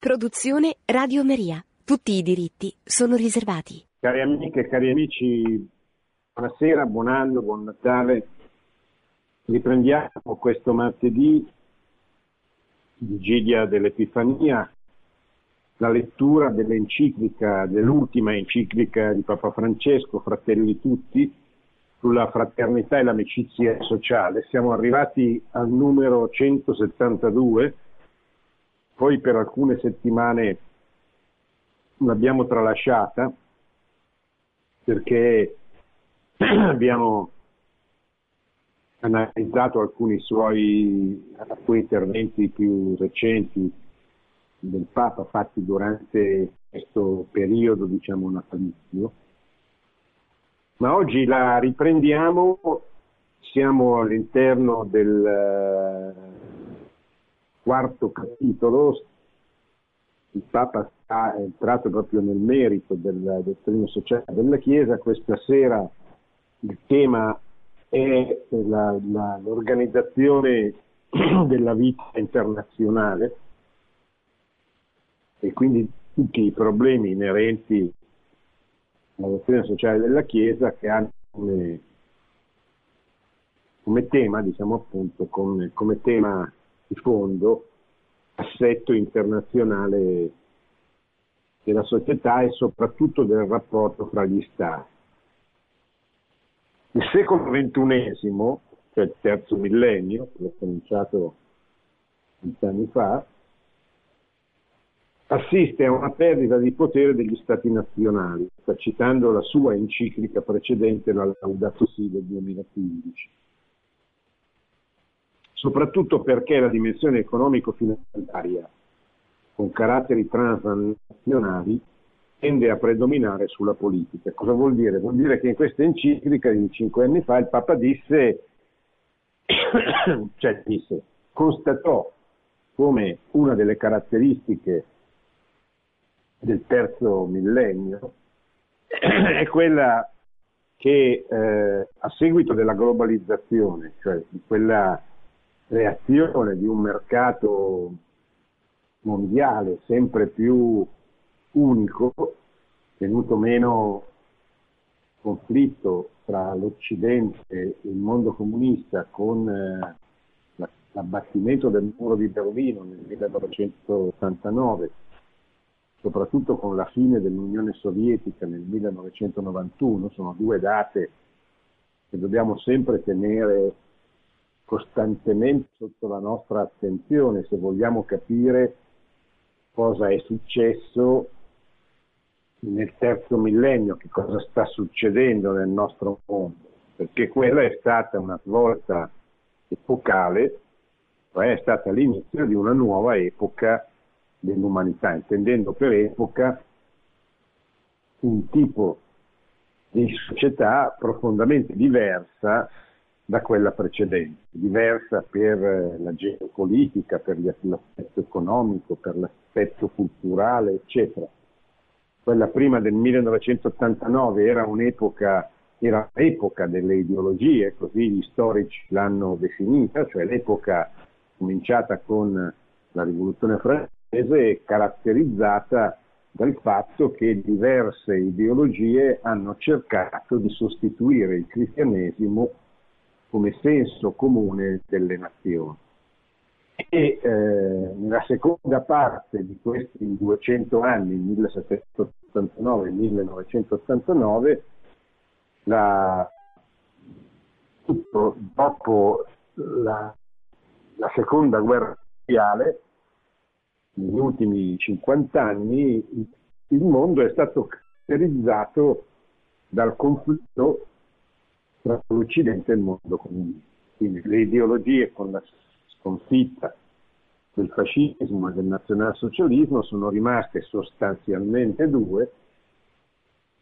Produzione Radio Maria. Tutti i diritti sono riservati. Cari amiche e cari amici, buonasera, buon anno, buon Natale. Riprendiamo questo martedì, vigilia dell'Epifania, la lettura dell'enciclica, dell'ultima enciclica di Papa Francesco, Fratelli Tutti, sulla fraternità e l'amicizia sociale. Siamo arrivati al numero 172 poi per alcune settimane l'abbiamo tralasciata perché abbiamo analizzato alcuni suoi alcuni interventi più recenti del Papa fatti durante questo periodo diciamo natalizio. Ma oggi la riprendiamo. Siamo all'interno del quarto capitolo il Papa è entrato proprio nel merito del dottrina sociale della Chiesa, questa sera il tema è la, la, l'organizzazione della vita internazionale e quindi tutti i problemi inerenti alla dottrina sociale della Chiesa che hanno come, come tema, diciamo appunto, come, come tema di fondo assetto internazionale della società e soprattutto del rapporto fra gli Stati. Il secolo XXI, cioè il terzo millennio, che ho cominciato vent'anni fa, assiste a una perdita di potere degli Stati nazionali, citando la sua enciclica precedente, la Laudato Si del 2015 soprattutto perché la dimensione economico-finanziaria con caratteri transnazionali tende a predominare sulla politica. Cosa vuol dire? Vuol dire che in questa enciclica di cinque anni fa il Papa disse, cioè disse, constatò come una delle caratteristiche del terzo millennio è quella che eh, a seguito della globalizzazione, cioè di quella reazione di un mercato mondiale sempre più unico, tenuto meno conflitto tra l'Occidente e il mondo comunista con eh, l'abbattimento del muro di Berlino nel 1989, soprattutto con la fine dell'Unione Sovietica nel 1991, sono due date che dobbiamo sempre tenere costantemente sotto la nostra attenzione se vogliamo capire cosa è successo nel terzo millennio, che cosa sta succedendo nel nostro mondo, perché quella è stata una svolta epocale, cioè è stata l'inizio di una nuova epoca dell'umanità, intendendo per epoca un tipo di società profondamente diversa da quella precedente, diversa per eh, la geopolitica, per l'aspetto economico, per l'aspetto culturale, eccetera. Quella prima del 1989 era un'epoca, era l'epoca delle ideologie, così gli storici l'hanno definita, cioè l'epoca cominciata con la rivoluzione francese caratterizzata dal fatto che diverse ideologie hanno cercato di sostituire il cristianesimo come senso comune delle nazioni. E eh, nella seconda parte di questi 200 anni, 1789-1989, la, dopo la, la seconda guerra mondiale, negli ultimi 50 anni, il mondo è stato caratterizzato dal conflitto tra l'Occidente e il mondo comunista. Quindi le ideologie con la sconfitta del fascismo e del nazionalsocialismo sono rimaste sostanzialmente due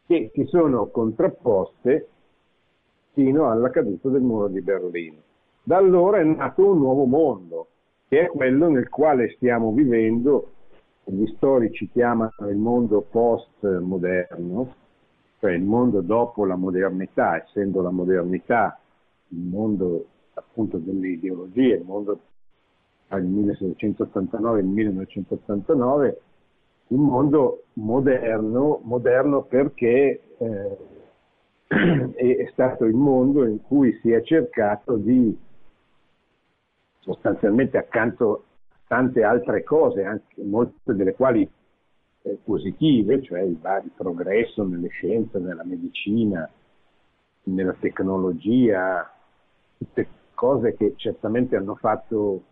che si sono contrapposte fino alla caduta del muro di Berlino. Da allora è nato un nuovo mondo, che è quello nel quale stiamo vivendo, gli storici chiamano il mondo postmoderno, cioè il mondo dopo la modernità, essendo la modernità il mondo appunto delle ideologie, il mondo tra il 1689 e il 1989, il mondo moderno, moderno perché eh, è stato il mondo in cui si è cercato di sostanzialmente accanto a tante altre cose, anche molte delle quali eh, positive, cioè il, il progresso nelle scienze, nella medicina, nella tecnologia, tutte cose che certamente hanno fatto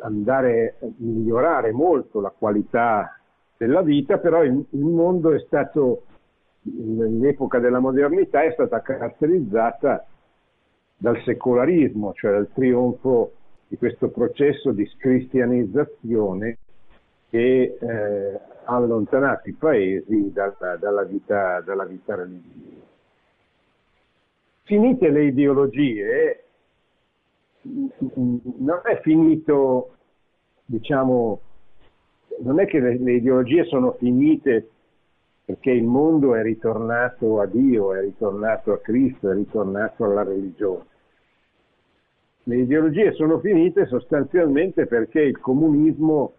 andare a migliorare molto la qualità della vita, però il, il mondo è stato, l'epoca della modernità è stata caratterizzata dal secolarismo, cioè dal trionfo di questo processo di scristianizzazione che eh, ha allontanato i paesi dalla, dalla, vita, dalla vita religiosa. Finite le ideologie, non è finito, diciamo, non è che le, le ideologie sono finite perché il mondo è ritornato a Dio, è ritornato a Cristo, è ritornato alla religione. Le ideologie sono finite sostanzialmente perché il comunismo,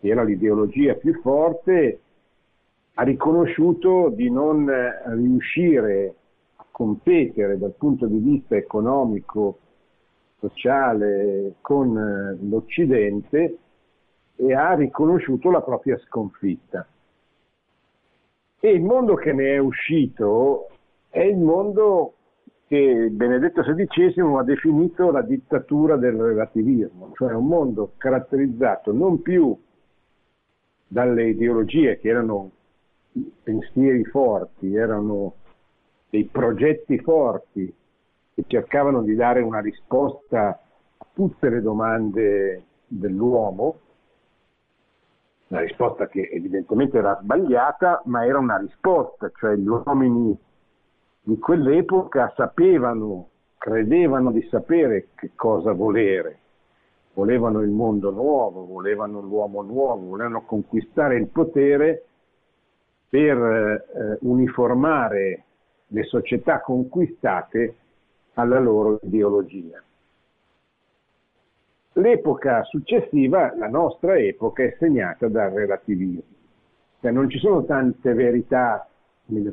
che era l'ideologia più forte, ha riconosciuto di non riuscire a competere dal punto di vista economico sociale con eh, l'Occidente e ha riconosciuto la propria sconfitta. E il mondo che ne è uscito è il mondo che Benedetto XVI ha definito la dittatura del relativismo, cioè un mondo caratterizzato non più dalle ideologie che erano pensieri forti, erano dei progetti forti che cercavano di dare una risposta a tutte le domande dell'uomo, una risposta che evidentemente era sbagliata, ma era una risposta, cioè gli uomini di quell'epoca sapevano, credevano di sapere che cosa volere, volevano il mondo nuovo, volevano l'uomo nuovo, volevano conquistare il potere per eh, uniformare le società conquistate alla loro ideologia. L'epoca successiva, la nostra epoca, è segnata dal relativismo, cioè non ci sono tante verità,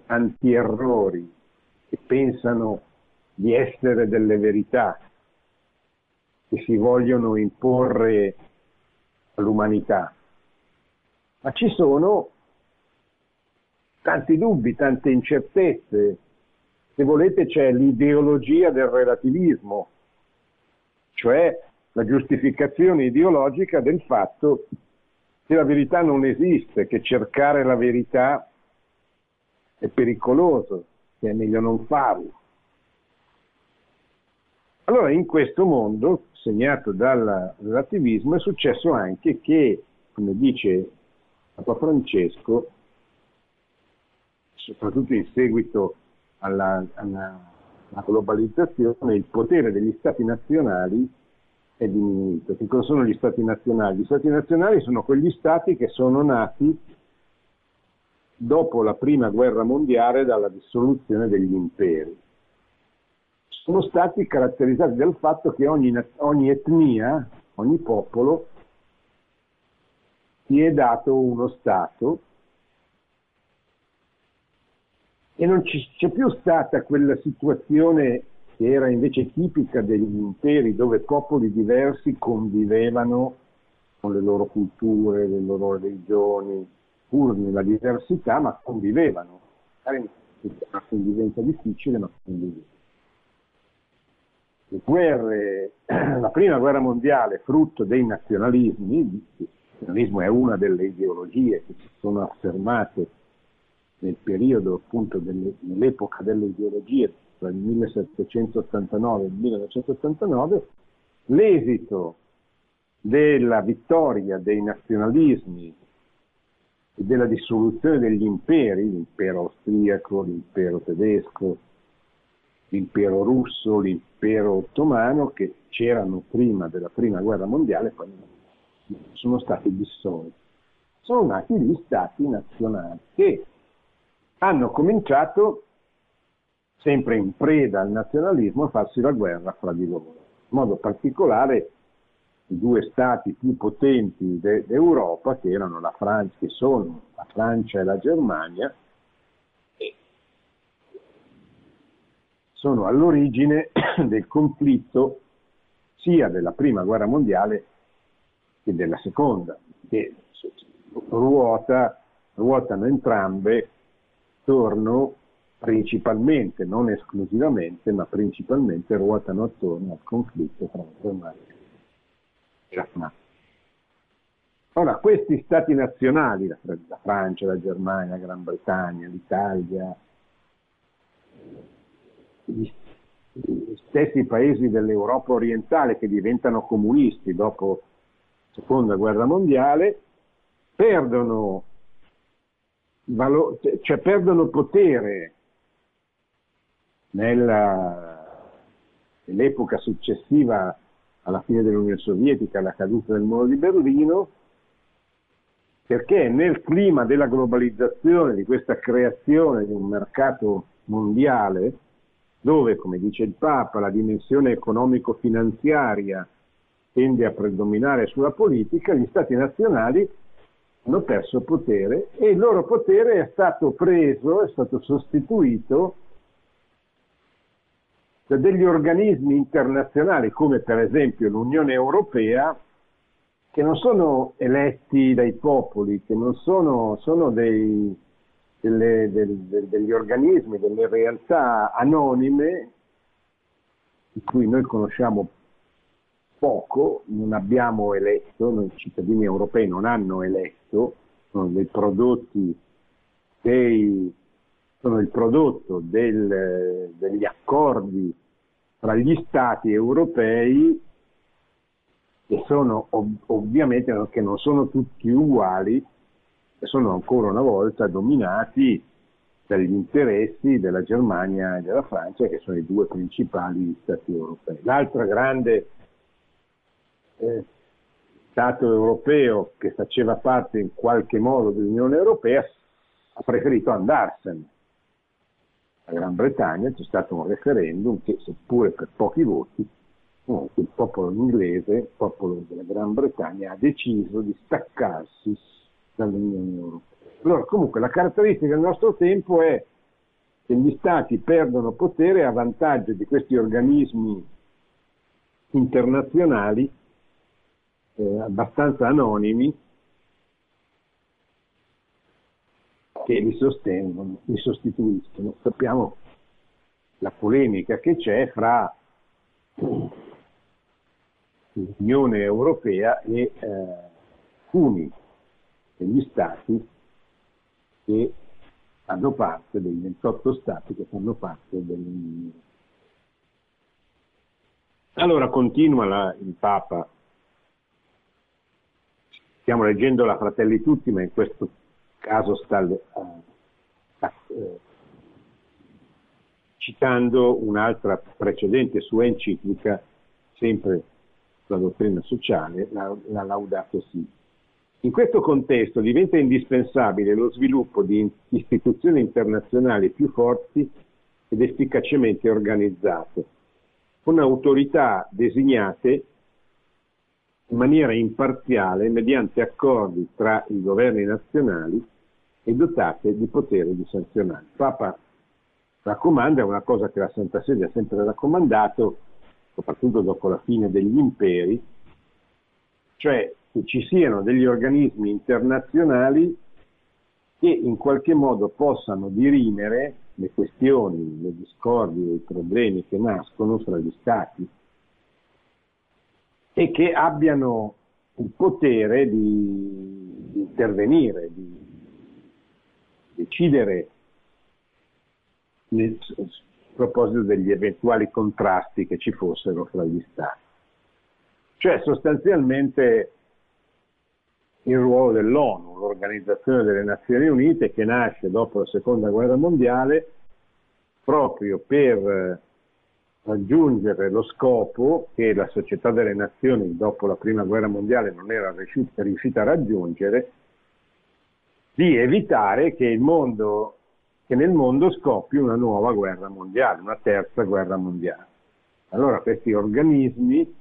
tanti errori che pensano di essere delle verità che si vogliono imporre all'umanità, ma ci sono tanti dubbi, tante incertezze, se volete c'è l'ideologia del relativismo, cioè la giustificazione ideologica del fatto che la verità non esiste, che cercare la verità è pericoloso, che è meglio non farlo. Allora in questo mondo, segnato dal relativismo, è successo anche che, come dice Papa Francesco, soprattutto in seguito alla, alla, alla globalizzazione, il potere degli stati nazionali è diminuito. Che cosa sono gli stati nazionali? Gli stati nazionali sono quegli stati che sono nati dopo la prima guerra mondiale dalla dissoluzione degli imperi. Sono stati caratterizzati dal fatto che ogni, ogni etnia, ogni popolo, si è dato uno Stato e non c'è più stata quella situazione che era invece tipica degli imperi dove popoli diversi convivevano con le loro culture, le loro religioni, pur nella diversità, ma convivevano. Magari una convivenza difficile, ma convivevano. Guerre, la prima guerra mondiale, frutto dei nazionalismi, il nazionalismo è una delle ideologie che si sono affermate nel periodo appunto delle, nell'epoca delle ideologie tra il 1789 e il 1989, l'esito della vittoria dei nazionalismi e della dissoluzione degli imperi, l'impero austriaco, l'impero tedesco, l'impero russo, l'impero ottomano, che c'erano prima della prima guerra mondiale, poi sono stati dissolti. Sono nati gli stati nazionali che hanno cominciato, sempre in preda al nazionalismo, a farsi la guerra fra di loro. In modo particolare i due stati più potenti de- d'Europa, che erano la Francia, che sono la Francia e la Germania, sono all'origine del conflitto sia della prima guerra mondiale che della seconda, che ruota, ruotano entrambe attorno principalmente, non esclusivamente, ma principalmente ruotano attorno al conflitto tra la Germania e la Francia. Ora, questi stati nazionali, la, Francia, la Germania, la Gran Bretagna, l'Italia, gli stessi paesi dell'Europa orientale che diventano comunisti dopo la seconda guerra mondiale, perdono, valo- cioè perdono potere nella, nell'epoca successiva alla fine dell'Unione Sovietica, alla caduta del muro di Berlino, perché nel clima della globalizzazione, di questa creazione di un mercato mondiale, dove, come dice il Papa, la dimensione economico-finanziaria tende a predominare sulla politica, gli stati nazionali hanno perso potere e il loro potere è stato preso, è stato sostituito da degli organismi internazionali come per esempio l'Unione Europea che non sono eletti dai popoli, che non sono, sono dei, delle, del, degli organismi, delle realtà anonime di cui noi conosciamo poco, non abbiamo eletto, noi cittadini europei non hanno eletto, sono dei prodotti dei, sono il prodotto del, degli accordi tra gli stati europei che sono ov- ovviamente che non sono tutti uguali sono ancora una volta dominati dagli interessi della Germania e della Francia, che sono i due principali stati europei. L'altro grande eh, Stato europeo che faceva parte in qualche modo dell'Unione Europea ha preferito andarsene. La Gran Bretagna c'è stato un referendum che, seppure per pochi voti, il popolo inglese, il popolo della Gran Bretagna, ha deciso di staccarsi dall'Unione Europea. Allora, comunque, la caratteristica del nostro tempo è che gli Stati perdono potere a vantaggio di questi organismi internazionali eh, abbastanza anonimi che li sostengono, li sostituiscono. Sappiamo la polemica che c'è fra l'Unione Europea e eh, alcuni degli stati che fanno parte, dei 28 stati che fanno parte dell'Unione Europea. Allora continua la, il Papa stiamo leggendo la Fratelli Tutti, ma in questo caso sta, uh, uh, citando un'altra precedente sua enciclica, sempre sulla dottrina sociale, la, la Laudato Si. In questo contesto diventa indispensabile lo sviluppo di istituzioni internazionali più forti ed efficacemente organizzate, con autorità designate in maniera imparziale mediante accordi tra i governi nazionali e dotate di potere di sanzionare. Il Papa raccomanda una cosa che la Santa Sede ha sempre raccomandato, soprattutto dopo la fine degli imperi, cioè che ci siano degli organismi internazionali che in qualche modo possano dirimere le questioni, le discordie, i problemi che nascono fra gli stati e che abbiano il potere di, di intervenire, di decidere nel proposito degli eventuali contrasti che ci fossero fra gli Stati. Cioè sostanzialmente il ruolo dell'ONU, l'Organizzazione delle Nazioni Unite che nasce dopo la Seconda Guerra Mondiale proprio per raggiungere lo scopo che la società delle nazioni dopo la prima guerra mondiale non era riuscita, a raggiungere, di evitare che, mondo, che nel mondo scoppi una nuova guerra mondiale, una terza guerra mondiale. Allora questi organismi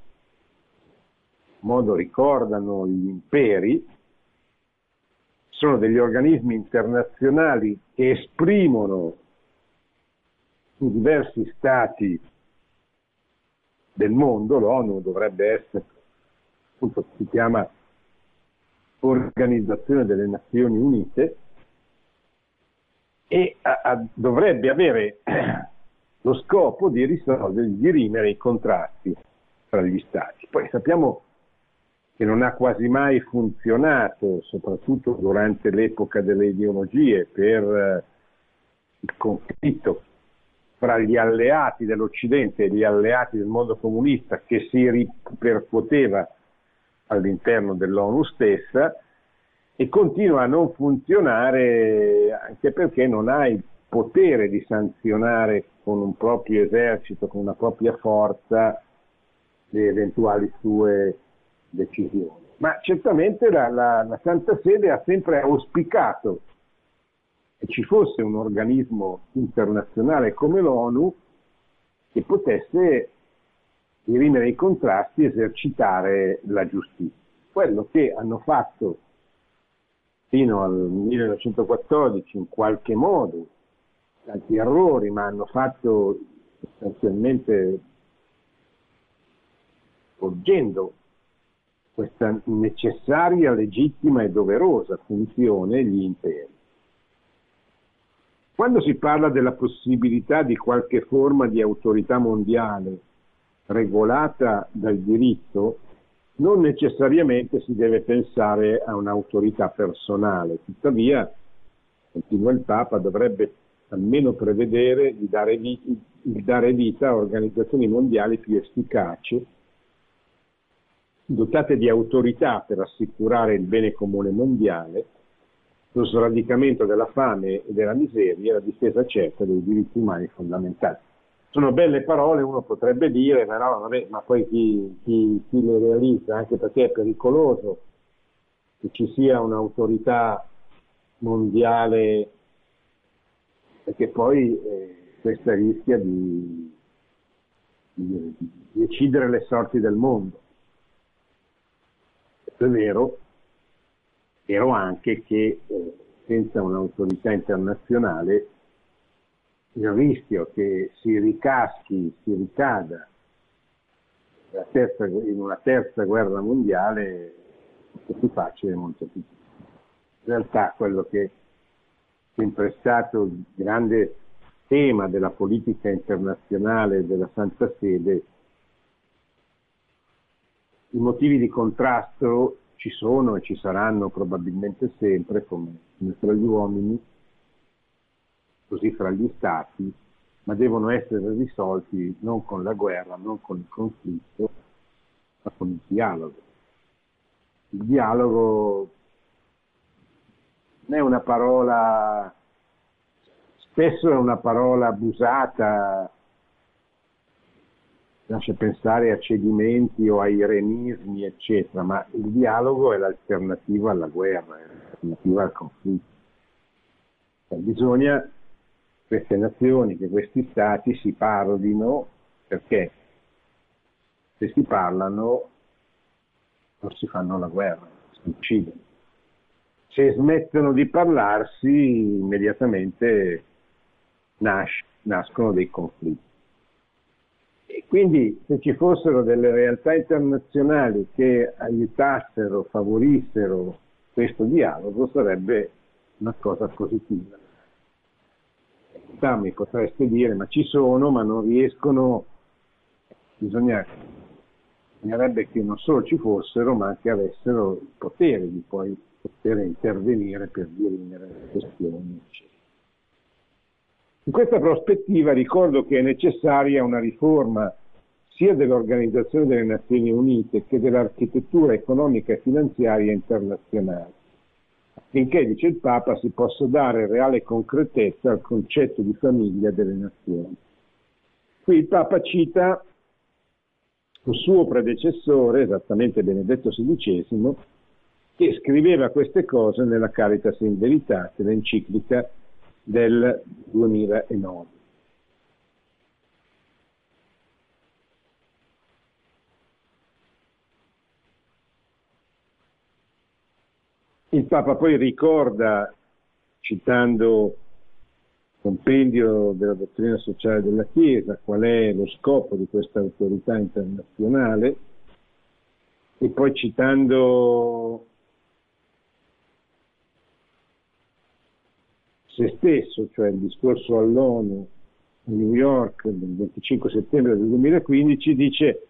modo ricordano gli imperi, sono degli organismi internazionali che esprimono in diversi stati del mondo, l'ONU dovrebbe essere, appunto si chiama Organizzazione delle Nazioni Unite, e a, a, dovrebbe avere lo scopo di risolvere, di dirimere i contrasti tra gli stati. Poi sappiamo che non ha quasi mai funzionato, soprattutto durante l'epoca delle ideologie, per eh, il conflitto fra gli alleati dell'Occidente e gli alleati del mondo comunista che si ripercuoteva all'interno dell'ONU stessa e continua a non funzionare anche perché non ha il potere di sanzionare con un proprio esercito, con una propria forza le eventuali sue decisioni. Ma certamente la, la, la Santa Sede ha sempre auspicato che ci fosse un organismo internazionale come l'ONU che potesse dirimere i contrasti e esercitare la giustizia. Quello che hanno fatto fino al 1914 in qualche modo, tanti errori, ma hanno fatto sostanzialmente svolgendo questa necessaria, legittima e doverosa funzione gli imperi. Quando si parla della possibilità di qualche forma di autorità mondiale regolata dal diritto, non necessariamente si deve pensare a un'autorità personale, tuttavia, continua il Papa, dovrebbe almeno prevedere di dare, vita, di dare vita a organizzazioni mondiali più efficaci, dotate di autorità per assicurare il bene comune mondiale, lo sradicamento della fame e della miseria e la difesa certa dei diritti umani fondamentali sono belle parole, uno potrebbe dire, no, vabbè, ma poi chi, chi, chi, le realizza, anche perché è pericoloso che ci sia un'autorità mondiale, perché poi eh, questa rischia di, di, di, decidere le sorti del mondo. Questo è vero, vero anche che eh, senza un'autorità internazionale il rischio che si ricaschi, si ricada terza, in una terza guerra mondiale è più facile e molto più difficile. In realtà quello che è sempre stato il grande tema della politica internazionale della Santa Sede, i motivi di contrasto ci sono e ci saranno probabilmente sempre, come tra gli uomini, così fra gli stati, ma devono essere risolti non con la guerra, non con il conflitto, ma con il dialogo. Il dialogo non è una parola, spesso è una parola abusata, lascia pensare a cedimenti o ai remismi, eccetera, ma il dialogo è l'alternativa alla guerra, è l'alternativa al conflitto. Cioè, bisogna queste nazioni, che questi stati si parlino perché se si parlano non si fanno la guerra, si uccidono. Se smettono di parlarsi immediatamente nasce, nascono dei conflitti. Quindi se ci fossero delle realtà internazionali che aiutassero, favorissero questo dialogo sarebbe una cosa positiva mi potreste dire, ma ci sono, ma non riescono, bisogna, bisognerebbe che non solo ci fossero, ma che avessero il potere di poi poter intervenire per dirimere le questioni, eccetera. In questa prospettiva ricordo che è necessaria una riforma sia dell'Organizzazione delle Nazioni Unite che dell'architettura economica e finanziaria internazionale affinché, dice il Papa, si possa dare reale concretezza al concetto di famiglia delle nazioni. Qui il Papa cita un suo predecessore, esattamente Benedetto XVI, che scriveva queste cose nella Caritas in Veritate, l'enciclica del 2009. Il Papa poi ricorda, citando il compendio della dottrina sociale della Chiesa, qual è lo scopo di questa autorità internazionale, e poi citando se stesso, cioè il discorso all'ONU a New York del 25 settembre del 2015, dice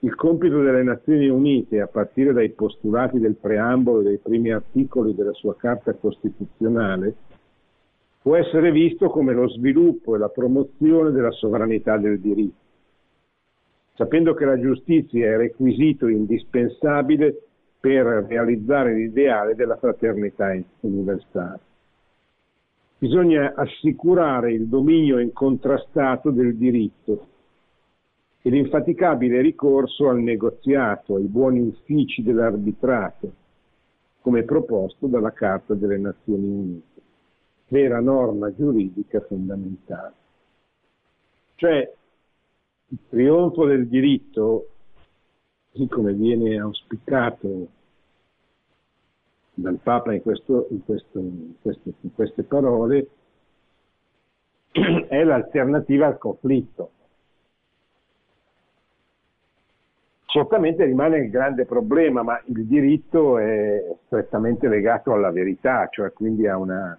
il compito delle Nazioni Unite, a partire dai postulati del preambolo e dei primi articoli della sua Carta Costituzionale, può essere visto come lo sviluppo e la promozione della sovranità del diritto, sapendo che la giustizia è requisito indispensabile per realizzare l'ideale della fraternità universale. Bisogna assicurare il dominio incontrastato del diritto e l'infaticabile ricorso al negoziato, ai buoni uffici dell'arbitrato, come proposto dalla Carta delle Nazioni Unite, vera norma giuridica fondamentale. Cioè, il trionfo del diritto, così come viene auspicato dal Papa in, questo, in, questo, in, queste, in queste parole, è l'alternativa al conflitto Certamente rimane il grande problema, ma il diritto è strettamente legato alla verità, cioè quindi a una,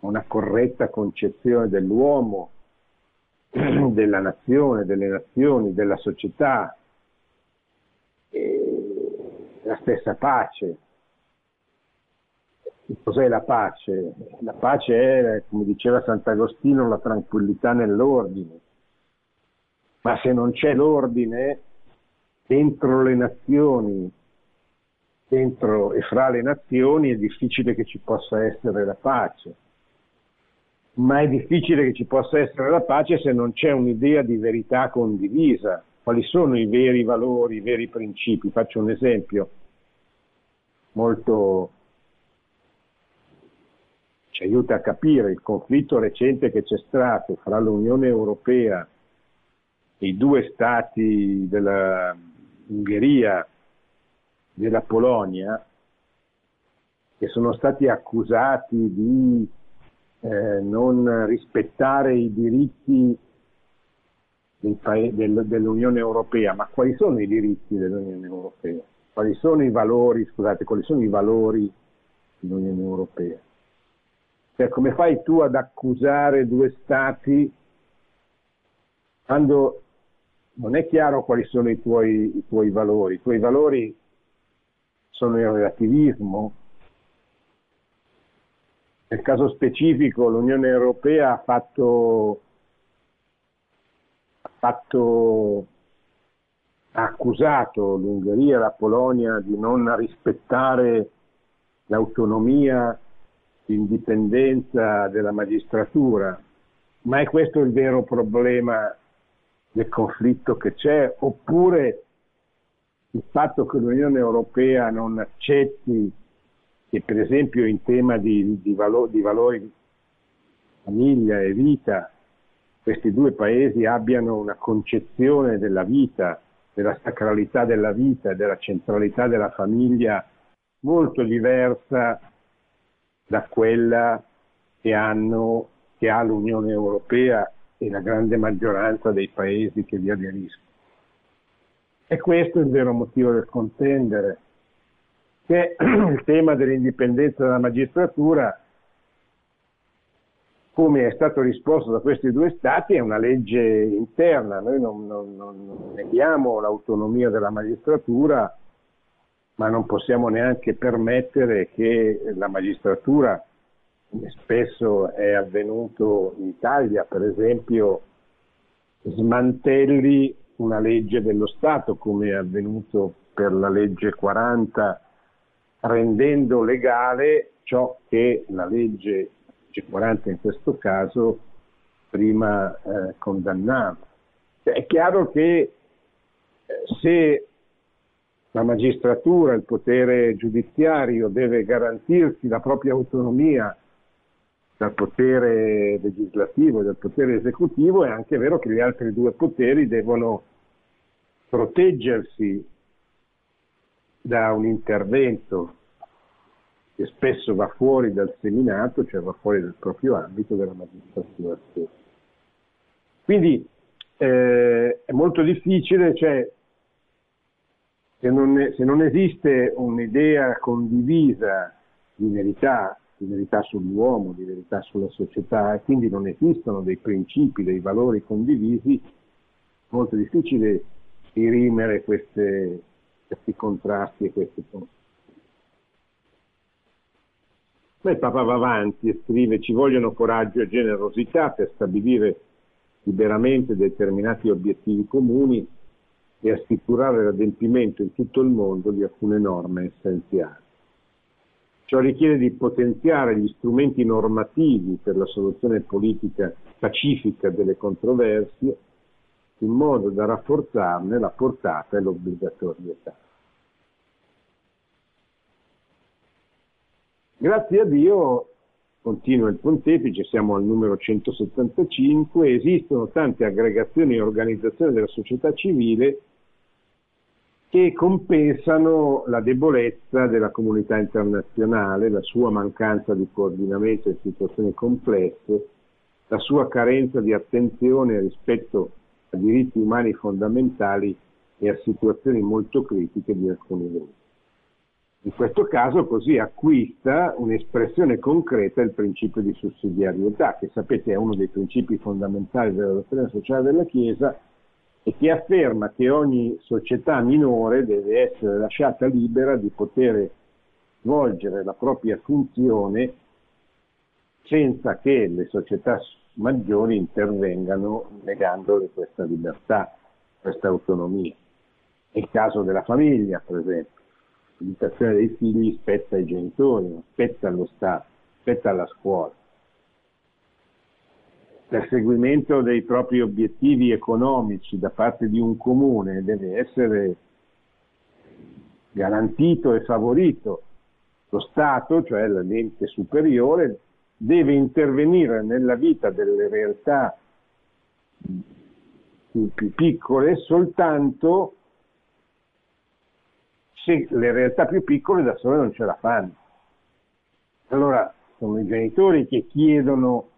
una corretta concezione dell'uomo, della nazione, delle nazioni, della società, la stessa pace. Cos'è la pace? La pace è, come diceva Sant'Agostino, la tranquillità nell'ordine. Ma se non c'è l'ordine, dentro le nazioni, dentro e fra le nazioni è difficile che ci possa essere la pace, ma è difficile che ci possa essere la pace se non c'è un'idea di verità condivisa. Quali sono i veri valori, i veri principi? Faccio un esempio molto ci aiuta a capire il conflitto recente che c'è stato fra l'Unione Europea e i due stati della, Ungheria, della Polonia, che sono stati accusati di eh, non rispettare i diritti dell'Unione Europea. Ma quali sono i diritti dell'Unione Europea? Quali sono i valori, scusate, quali sono i valori dell'Unione Europea? Cioè, come fai tu ad accusare due stati quando non è chiaro quali sono i tuoi, i tuoi valori. I tuoi valori sono il relativismo. Nel caso specifico l'Unione Europea ha fatto, ha, fatto, ha accusato l'Ungheria e la Polonia di non rispettare l'autonomia, l'indipendenza della magistratura, ma è questo il vero problema del conflitto che c'è, oppure il fatto che l'Unione Europea non accetti che per esempio in tema di, di, valo, di valori famiglia e vita questi due paesi abbiano una concezione della vita, della sacralità della vita e della centralità della famiglia molto diversa da quella che, hanno, che ha l'Unione Europea e la grande maggioranza dei paesi che vi aderiscono. E questo è il vero motivo del contendere, che il tema dell'indipendenza della magistratura, come è stato risposto da questi due Stati, è una legge interna, noi non, non, non neghiamo l'autonomia della magistratura, ma non possiamo neanche permettere che la magistratura come spesso è avvenuto in Italia, per esempio, smantelli una legge dello Stato, come è avvenuto per la legge 40, rendendo legale ciò che la legge 40 in questo caso prima eh, condannava. È chiaro che eh, se la magistratura, il potere giudiziario deve garantirsi la propria autonomia dal potere legislativo e dal potere esecutivo, è anche vero che gli altri due poteri devono proteggersi da un intervento che spesso va fuori dal seminato, cioè va fuori dal proprio ambito della magistratura stessa. Quindi eh, è molto difficile, cioè, se, non, se non esiste un'idea condivisa di verità, di verità sull'uomo, di verità sulla società, e quindi non esistono dei principi, dei valori condivisi, è molto difficile dirimere queste, questi contrasti e questi conflitti. Ma il Papa va avanti e scrive ci vogliono coraggio e generosità per stabilire liberamente determinati obiettivi comuni e assicurare l'adempimento in tutto il mondo di alcune norme essenziali. Ciò richiede di potenziare gli strumenti normativi per la soluzione politica pacifica delle controversie in modo da rafforzarne la portata e l'obbligatorietà. Grazie a Dio, continua il pontefice, siamo al numero 175, esistono tante aggregazioni e organizzazioni della società civile che compensano la debolezza della comunità internazionale, la sua mancanza di coordinamento in situazioni complesse, la sua carenza di attenzione rispetto a diritti umani fondamentali e a situazioni molto critiche di alcuni gruppi. In questo caso così acquista un'espressione concreta il principio di sussidiarietà, che sapete è uno dei principi fondamentali della dottrina sociale della Chiesa e che afferma che ogni società minore deve essere lasciata libera di poter svolgere la propria funzione senza che le società maggiori intervengano negandole questa libertà, questa autonomia. È il caso della famiglia, per esempio l'educazione dei figli spetta ai genitori, non spetta allo Stato, spetta alla scuola. Perseguimento dei propri obiettivi economici da parte di un comune deve essere garantito e favorito. Lo Stato, cioè l'ente superiore, deve intervenire nella vita delle realtà più piccole soltanto se le realtà più piccole da sole non ce la fanno. Allora sono i genitori che chiedono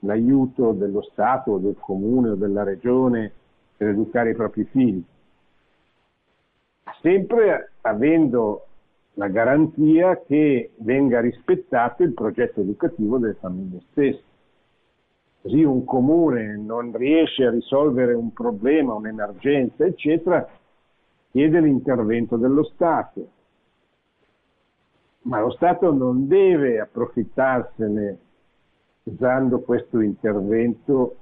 l'aiuto dello Stato del comune o della regione per educare i propri figli, sempre avendo la garanzia che venga rispettato il progetto educativo delle famiglie stesse. Così un comune non riesce a risolvere un problema, un'emergenza, eccetera, chiede l'intervento dello Stato, ma lo Stato non deve approfittarsene usando questo intervento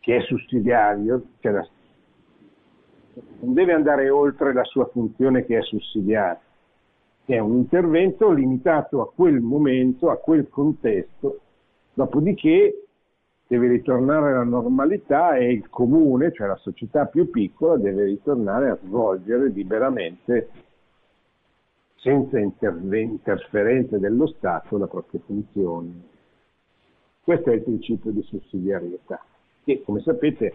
che è sussidiario, cioè la, non deve andare oltre la sua funzione che è sussidiaria, che è un intervento limitato a quel momento, a quel contesto, dopodiché deve ritornare alla normalità e il comune, cioè la società più piccola, deve ritornare a svolgere liberamente, senza interferenze dello Stato, la propria funzione. Questo è il principio di sussidiarietà, che come sapete,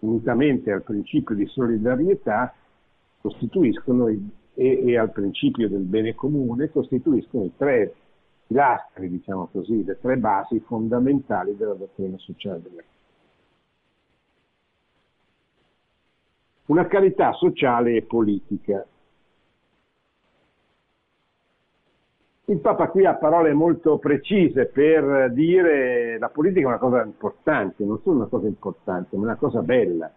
unitamente al principio di solidarietà, costituiscono i, e, e al principio del bene comune, costituiscono i tre pilastri, diciamo così, le tre basi fondamentali della dottrina sociale della Chiesa. Una carità sociale e politica. Il Papa qui ha parole molto precise per dire la politica è una cosa importante, non solo una cosa importante, ma una cosa bella,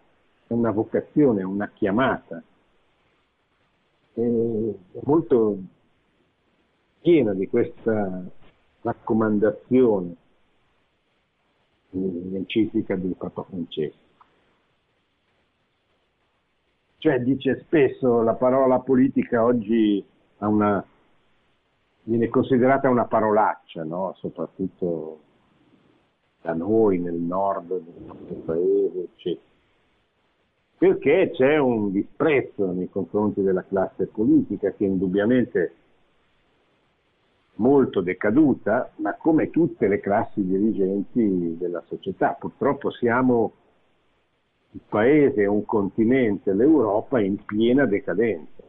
è una vocazione, una chiamata. È molto piena di questa raccomandazione l'enciclica del Papa Francesco. Cioè dice spesso la parola politica oggi una, viene considerata una parolaccia, no? soprattutto da noi nel nord del paese, eccetera. Perché c'è un disprezzo nei confronti della classe politica che indubbiamente molto decaduta, ma come tutte le classi dirigenti della società. Purtroppo siamo un paese, un continente, l'Europa in piena decadenza.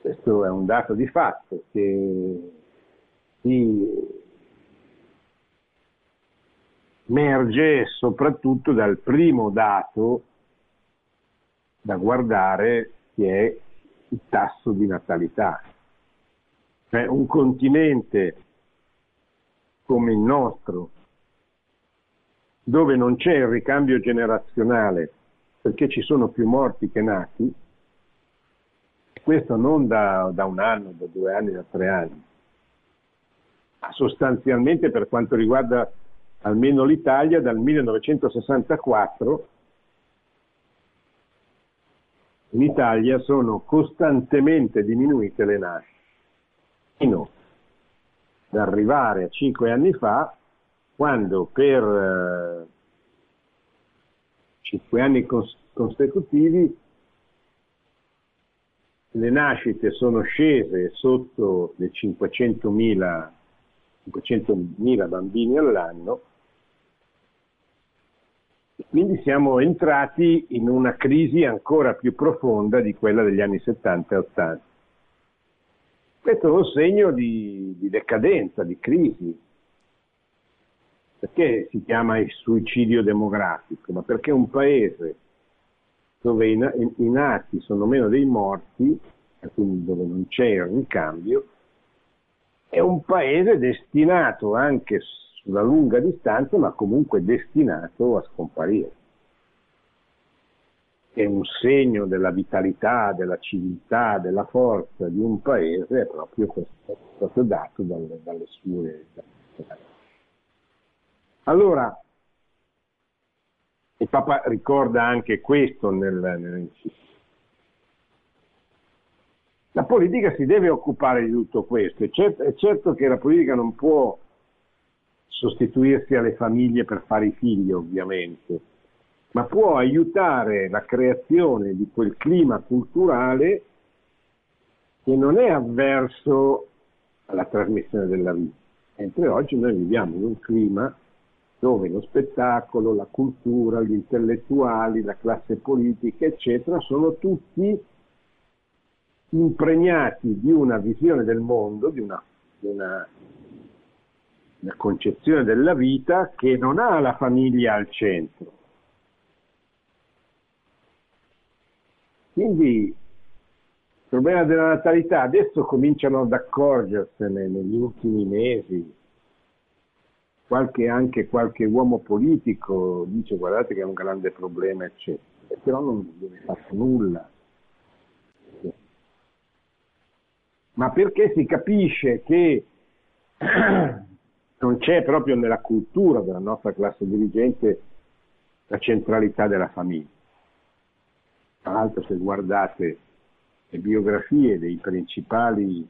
Questo è un dato di fatto che si emerge soprattutto dal primo dato da guardare che è il tasso di natalità. Cioè un continente come il nostro, dove non c'è il ricambio generazionale perché ci sono più morti che nati, questo non da, da un anno, da due anni, da tre anni, ma sostanzialmente per quanto riguarda almeno l'Italia, dal 1964 in Italia sono costantemente diminuite le nascite, fino ad arrivare a cinque anni fa, quando per eh, cinque anni cons- consecutivi le nascite sono scese sotto le 500.000, 500.000 bambini all'anno quindi siamo entrati in una crisi ancora più profonda di quella degli anni 70 e 80. Questo è un segno di, di decadenza, di crisi. Perché si chiama il suicidio demografico? Ma perché un paese dove i, i nati sono meno dei morti, quindi dove non c'è il ricambio, è un paese destinato anche sulla lunga distanza, ma comunque destinato a scomparire. È un segno della vitalità, della civiltà, della forza di un paese, è proprio questo, questo dato dalle, dalle sue... Allora, il Papa ricorda anche questo nel, nell'enciclica. La politica si deve occupare di tutto questo, è certo, è certo che la politica non può sostituirsi alle famiglie per fare i figli ovviamente, ma può aiutare la creazione di quel clima culturale che non è avverso alla trasmissione della vita. Mentre oggi noi viviamo in un clima dove lo spettacolo, la cultura, gli intellettuali, la classe politica, eccetera, sono tutti impregnati di una visione del mondo, di una, di una la concezione della vita che non ha la famiglia al centro. Quindi il problema della natalità adesso cominciano ad accorgersene negli ultimi mesi, qualche, anche qualche uomo politico dice guardate che è un grande problema, eccetera, però non viene fatto nulla. Ma perché si capisce che non c'è proprio nella cultura della nostra classe dirigente la centralità della famiglia. Tra l'altro se guardate le biografie dei principali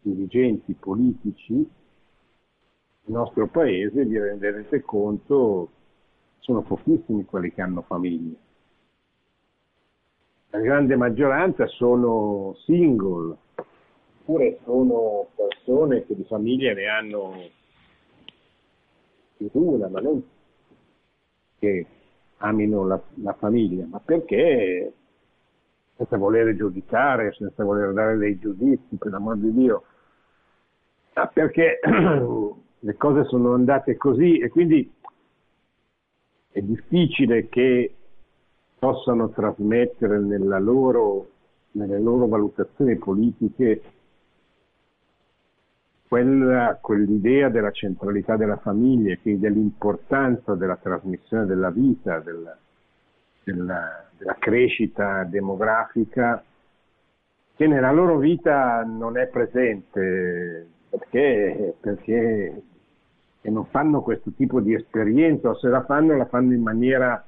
dirigenti politici del nostro paese vi renderete conto sono pochissimi quelli che hanno famiglia. La grande maggioranza sono single, oppure sono persone che di famiglia ne hanno più una, ma non che amino la, la famiglia, ma perché senza voler giudicare, senza voler dare dei giudizi, per l'amor di Dio, ma perché le cose sono andate così e quindi è difficile che possano trasmettere loro, nelle loro valutazioni politiche quella, quell'idea della centralità della famiglia quindi dell'importanza della trasmissione della vita, della, della, della crescita demografica, che nella loro vita non è presente perché, perché non fanno questo tipo di esperienza o se la fanno la fanno in maniera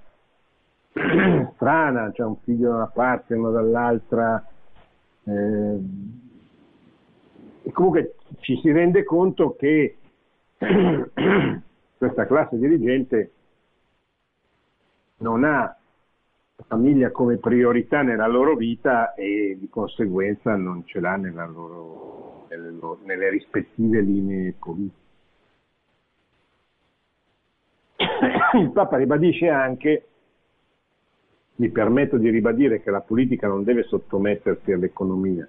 strana, cioè un figlio da una parte, uno dall'altra. Eh, e comunque ci si rende conto che questa classe dirigente non ha famiglia come priorità nella loro vita e di conseguenza non ce l'ha loro, nelle, loro, nelle rispettive linee politiche. Il Papa ribadisce anche, mi permetto di ribadire che la politica non deve sottomettersi all'economia,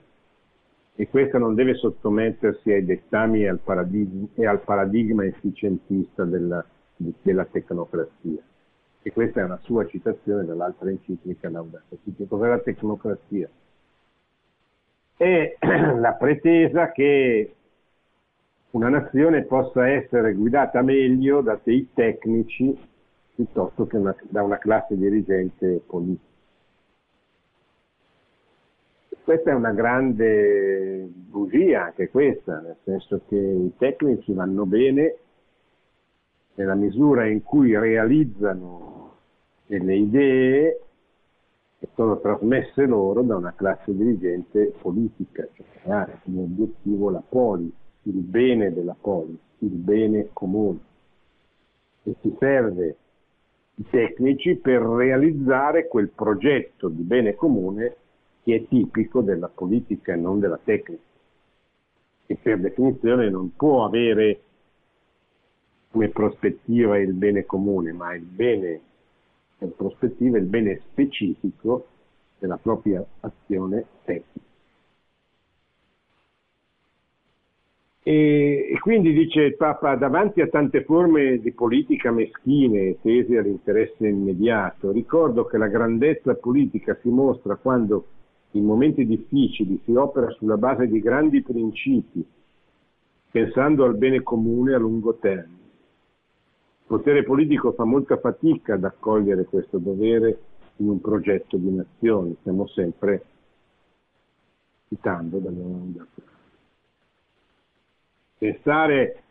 e questa non deve sottomettersi ai dettami e al paradigma, e al paradigma efficientista della, della, tecnocrazia. E questa è una sua citazione dall'altra enciclica Laudato Si. Cos'è la tecnocrazia? È la pretesa che una nazione possa essere guidata meglio da dei tecnici piuttosto che una, da una classe dirigente politica. Questa è una grande bugia anche questa, nel senso che i tecnici vanno bene nella misura in cui realizzano delle idee che sono trasmesse loro da una classe dirigente politica, cioè creare come obiettivo la polis, il bene della polis, il bene comune. E si serve i tecnici per realizzare quel progetto di bene comune che è tipico della politica e non della tecnica, che per definizione non può avere come prospettiva il bene comune, ma il bene in prospettiva il bene specifico della propria azione tecnica. E, e, quindi dice il Papa, davanti a tante forme di politica meschine tese all'interesse immediato, ricordo che la grandezza politica si mostra quando in momenti difficili si opera sulla base di grandi principi, pensando al bene comune a lungo termine. Potere politico fa molta fatica ad accogliere questo dovere in un progetto di nazione, stiamo sempre citando dalle onde Pensare,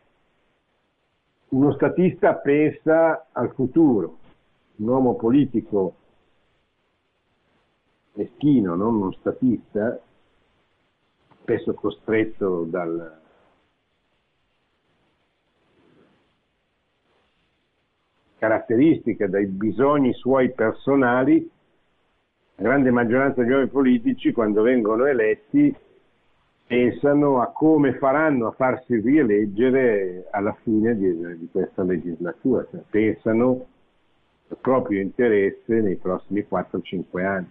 uno statista pensa al futuro, un uomo politico meschino, non uno statista, spesso costretto dal, caratteristiche, dai bisogni suoi personali, la grande maggioranza degli uomini politici quando vengono eletti pensano a come faranno a farsi rieleggere alla fine di, di questa legislatura, cioè pensano al proprio interesse nei prossimi 4-5 anni.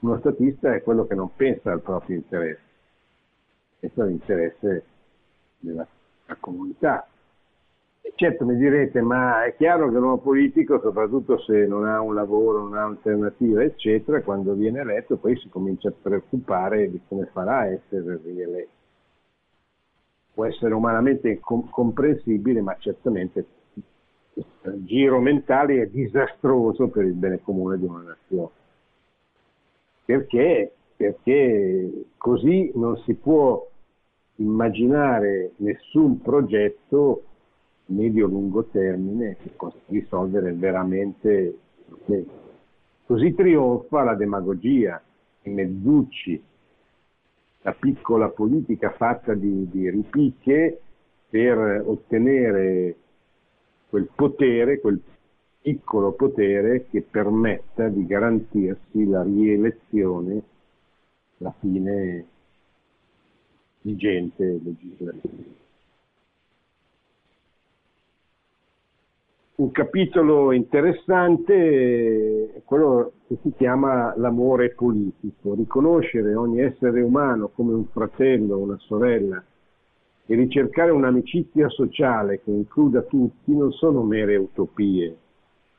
Uno statista è quello che non pensa al proprio interesse, pensa all'interesse della, della comunità. Certo mi direte, ma è chiaro che l'uomo politico, soprattutto se non ha un lavoro, non ha un'alternativa, eccetera, quando viene eletto poi si comincia a preoccupare di come farà a essere rieletto. Può essere umanamente com- comprensibile, ma certamente il giro mentale è disastroso per il bene comune di una nazione. Perché? Perché così non si può immaginare nessun progetto medio-lungo termine che possa risolvere veramente problema. Così trionfa la demagogia, i mezzucci, la piccola politica fatta di, di ripicche per ottenere quel potere, quel piccolo potere che permetta di garantirsi la rielezione alla fine vigente legislativa. Un capitolo interessante è quello che si chiama l'amore politico, riconoscere ogni essere umano come un fratello, una sorella e ricercare un'amicizia sociale che includa tutti non sono mere utopie,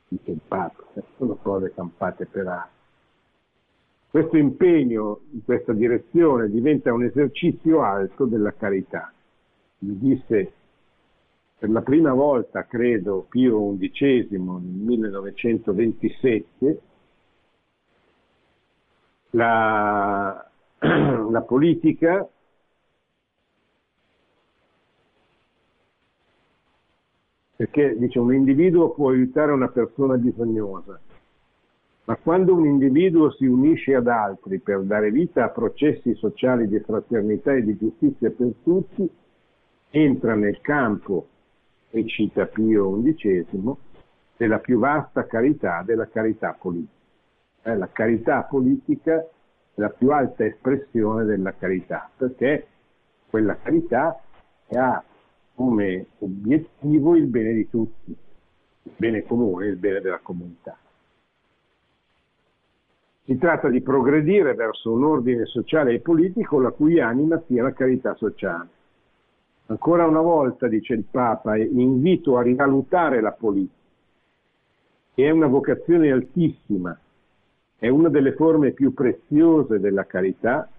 dice il Papa, sono cose campate per aria. Questo impegno in questa direzione diventa un esercizio alto della carità. Mi disse per la prima volta, credo, Pio XI nel 1927, la, la politica perché dice un individuo può aiutare una persona bisognosa, ma quando un individuo si unisce ad altri per dare vita a processi sociali di fraternità e di giustizia per tutti, entra nel campo, e cita Pio XI, della più vasta carità della carità politica. Eh, la carità politica è la più alta espressione della carità, perché quella carità ha come obiettivo il bene di tutti, il bene comune, il bene della comunità. Si tratta di progredire verso un ordine sociale e politico la cui anima sia la carità sociale. Ancora una volta, dice il Papa, invito a rivalutare la politica, che è una vocazione altissima, è una delle forme più preziose della carità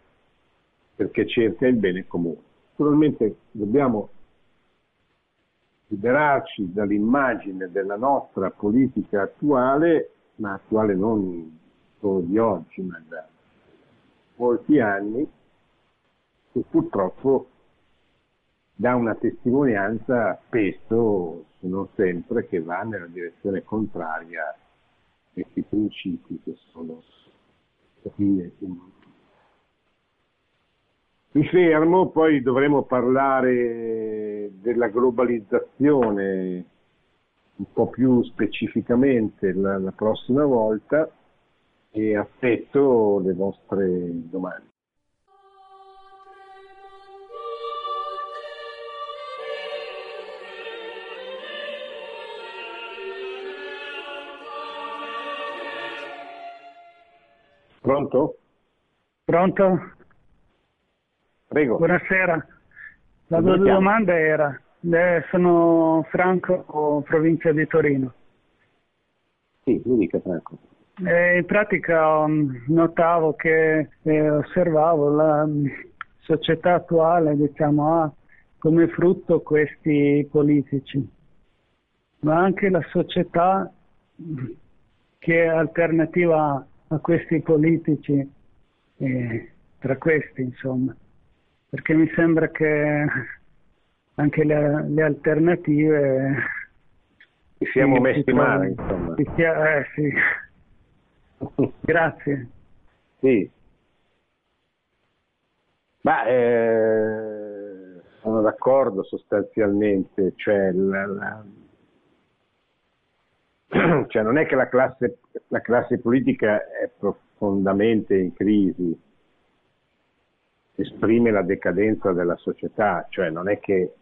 perché cerca il bene comune. Naturalmente dobbiamo liberarci dall'immagine della nostra politica attuale, ma attuale non solo di oggi, ma da molti anni, che purtroppo dà una testimonianza spesso, se non sempre, che va nella direzione contraria a questi principi che sono mi fermo, poi dovremo parlare della globalizzazione un po' più specificamente la, la prossima volta e aspetto le vostre domande. Pronto? Pronto? Prego. Buonasera. La tua domanda era, eh, sono Franco, provincia di Torino. Sì, mi dica Franco. Eh, in pratica um, notavo che eh, osservavo la um, società attuale, diciamo, ha come frutto questi politici, ma anche la società che è alternativa a questi politici, eh, tra questi insomma. Perché mi sembra che anche le, le alternative ci siamo messi male insomma. Sia, eh, sì. grazie. Sì. Ma eh, sono d'accordo sostanzialmente cioè, la, la, cioè non è che la classe, la classe politica è profondamente in crisi esprime la decadenza della società, cioè non è che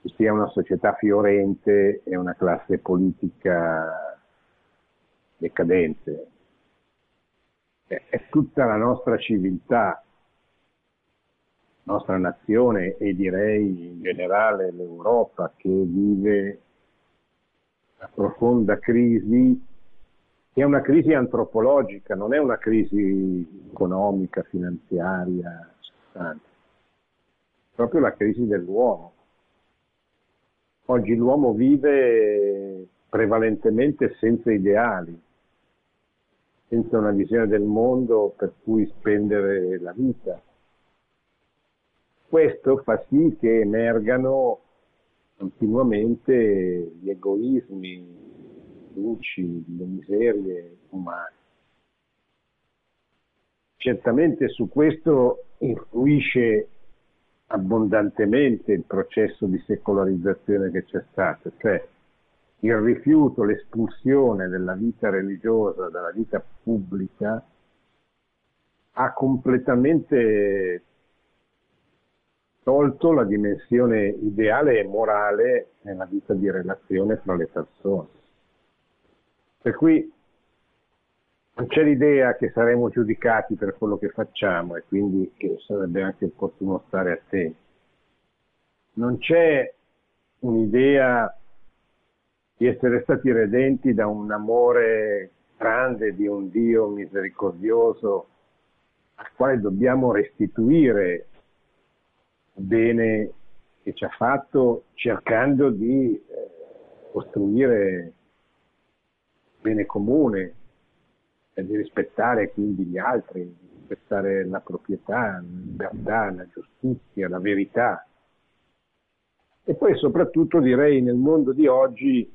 ci sia una società fiorente e una classe politica decadente. È tutta la nostra civiltà, nostra nazione e direi in generale l'Europa che vive profonda crisi è una crisi antropologica, non è una crisi economica, finanziaria, è proprio la crisi dell'uomo. Oggi l'uomo vive prevalentemente senza ideali, senza una visione del mondo per cui spendere la vita. Questo fa sì che emergano continuamente gli egoismi, luci, le miserie umane. Certamente su questo influisce abbondantemente il processo di secolarizzazione che c'è stato, cioè il rifiuto, l'espulsione della vita religiosa dalla vita pubblica ha completamente tolto la dimensione ideale e morale nella vita di relazione fra le persone. Per cui non c'è l'idea che saremo giudicati per quello che facciamo e quindi che sarebbe anche opportuno stare attenti. Non c'è un'idea di essere stati redenti da un amore grande di un Dio misericordioso al quale dobbiamo restituire bene che ci ha fatto cercando di eh, costruire bene comune, di rispettare quindi gli altri, di rispettare la proprietà, la libertà, la giustizia, la verità. E poi soprattutto direi nel mondo di oggi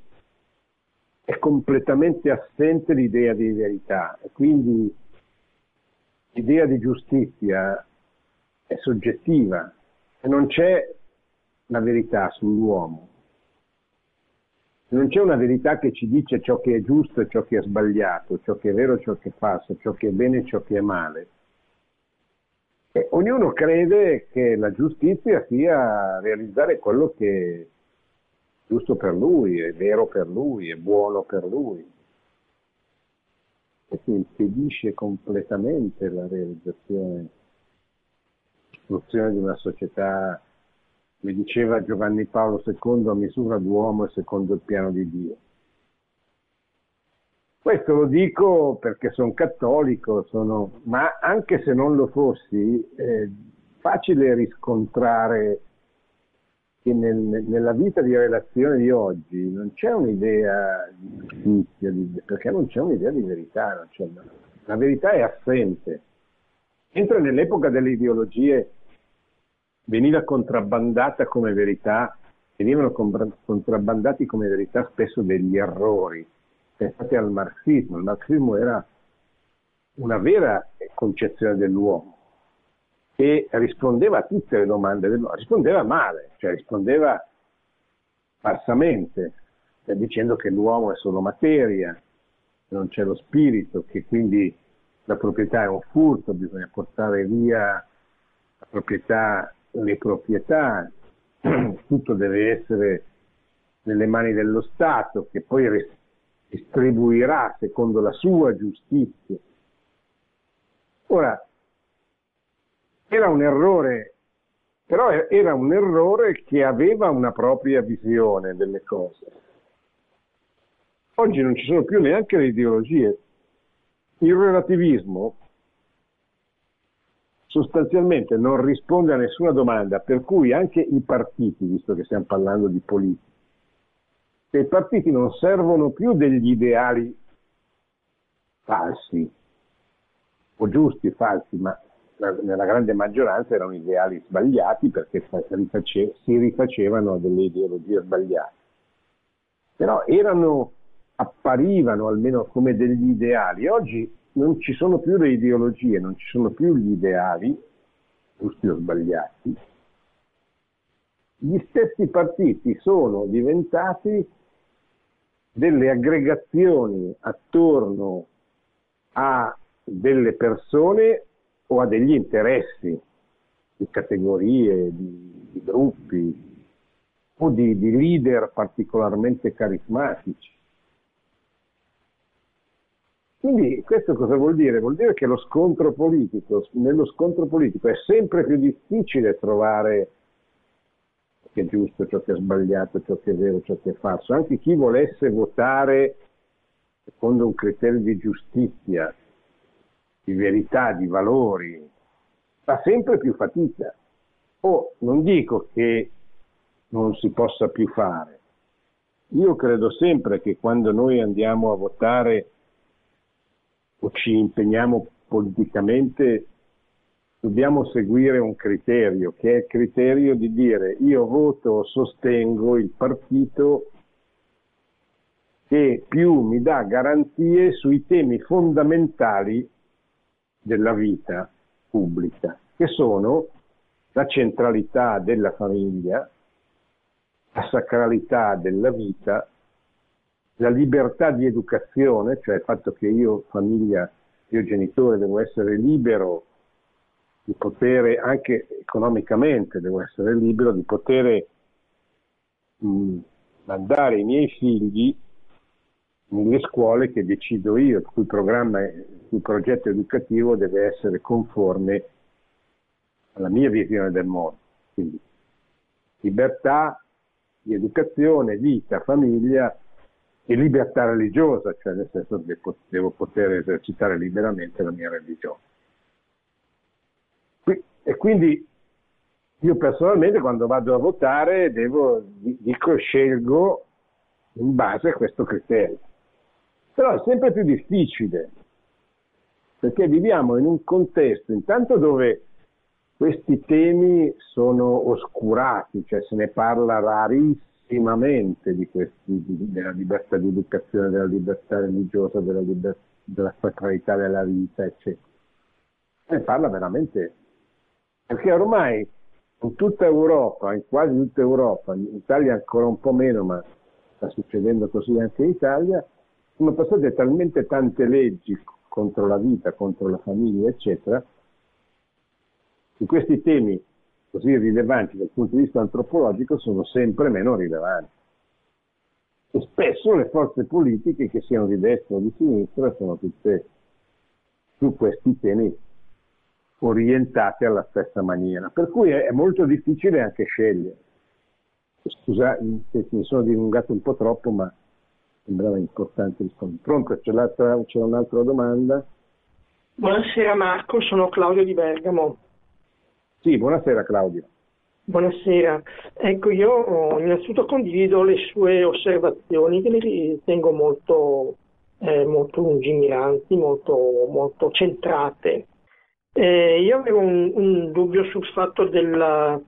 è completamente assente l'idea di verità e quindi l'idea di giustizia è soggettiva e non c'è la verità sull'uomo non c'è una verità che ci dice ciò che è giusto e ciò che è sbagliato, ciò che è vero e ciò che è falso, ciò che è bene e ciò che è male. E ognuno crede che la giustizia sia realizzare quello che è giusto per lui, è vero per lui, è buono per lui. Questo impedisce completamente la realizzazione, l'istruzione di una società, come diceva Giovanni Paolo II, a misura d'uomo e secondo il piano di Dio. Questo lo dico perché sono cattolico, sono, ma anche se non lo fossi, è facile riscontrare che nel, nella vita di relazione di oggi non c'è un'idea di giustizia, perché non c'è un'idea di verità, la verità è assente. Mentre nell'epoca delle ideologie veniva contrabbandata come verità, venivano contrabbandati come verità spesso degli errori. Pensate al marxismo, il marxismo era una vera concezione dell'uomo e rispondeva a tutte le domande dell'uomo, rispondeva male, cioè rispondeva falsamente, cioè dicendo che l'uomo è solo materia, che non c'è lo spirito, che quindi la proprietà è un furto, bisogna portare via la proprietà, le proprietà, tutto deve essere nelle mani dello Stato che poi distribuirà secondo la sua giustizia. Ora, era un errore, però era un errore che aveva una propria visione delle cose. Oggi non ci sono più neanche le ideologie. Il relativismo sostanzialmente non risponde a nessuna domanda, per cui anche i partiti, visto che stiamo parlando di politica, i partiti non servono più degli ideali falsi, o giusti, falsi, ma nella grande maggioranza erano ideali sbagliati perché si rifacevano a delle ideologie sbagliate. Però erano, apparivano almeno come degli ideali. Oggi non ci sono più le ideologie, non ci sono più gli ideali, giusti o sbagliati. Gli stessi partiti sono diventati delle aggregazioni attorno a delle persone o a degli interessi di categorie, di, di gruppi o di, di leader particolarmente carismatici. Quindi questo cosa vuol dire? Vuol dire che lo scontro politico, nello scontro politico è sempre più difficile trovare ciò che è giusto, ciò che è sbagliato, ciò che è vero, ciò che è falso. Anche chi volesse votare secondo un criterio di giustizia di verità, di valori, fa sempre più fatica. O non dico che non si possa più fare. Io credo sempre che quando noi andiamo a votare o ci impegniamo politicamente, dobbiamo seguire un criterio, che è il criterio di dire io voto o sostengo il partito che più mi dà garanzie sui temi fondamentali della vita pubblica, che sono la centralità della famiglia, la sacralità della vita, la libertà di educazione, cioè il fatto che io, famiglia, io genitore, devo essere libero di poter, anche economicamente, devo essere libero di poter mh, mandare i miei figli nelle scuole che decido io, il cui programma, il progetto educativo deve essere conforme alla mia visione del mondo. Quindi libertà di educazione, vita, famiglia e libertà religiosa, cioè nel senso che devo poter esercitare liberamente la mia religione. E quindi io personalmente quando vado a votare devo, dico scelgo in base a questo criterio. Però è sempre più difficile, perché viviamo in un contesto intanto dove questi temi sono oscurati, cioè se ne parla rarissimamente di questi, di, della libertà di educazione, della libertà religiosa, della, liber, della sacralità della vita, eccetera. Ne parla veramente, perché ormai in tutta Europa, in quasi tutta Europa, in Italia ancora un po' meno, ma sta succedendo così anche in Italia, sono passate talmente tante leggi contro la vita, contro la famiglia, eccetera, che questi temi così rilevanti dal punto di vista antropologico sono sempre meno rilevanti. E spesso le forze politiche, che siano di destra o di sinistra, sono tutte su questi temi orientate alla stessa maniera. Per cui è, molto difficile anche scegliere. Scusa se mi sono dilungato un po' troppo, ma sembrava importante rispondere. Pronto, c'è, c'è un'altra domanda? Buonasera Marco, sono Claudio di Bergamo. Sì, buonasera Claudio. Buonasera, ecco io innanzitutto condivido le sue osservazioni che le ritengo molto, eh, molto lungimiranti, molto, molto centrate. Eh, io avevo un, un, dubbio sul fatto della,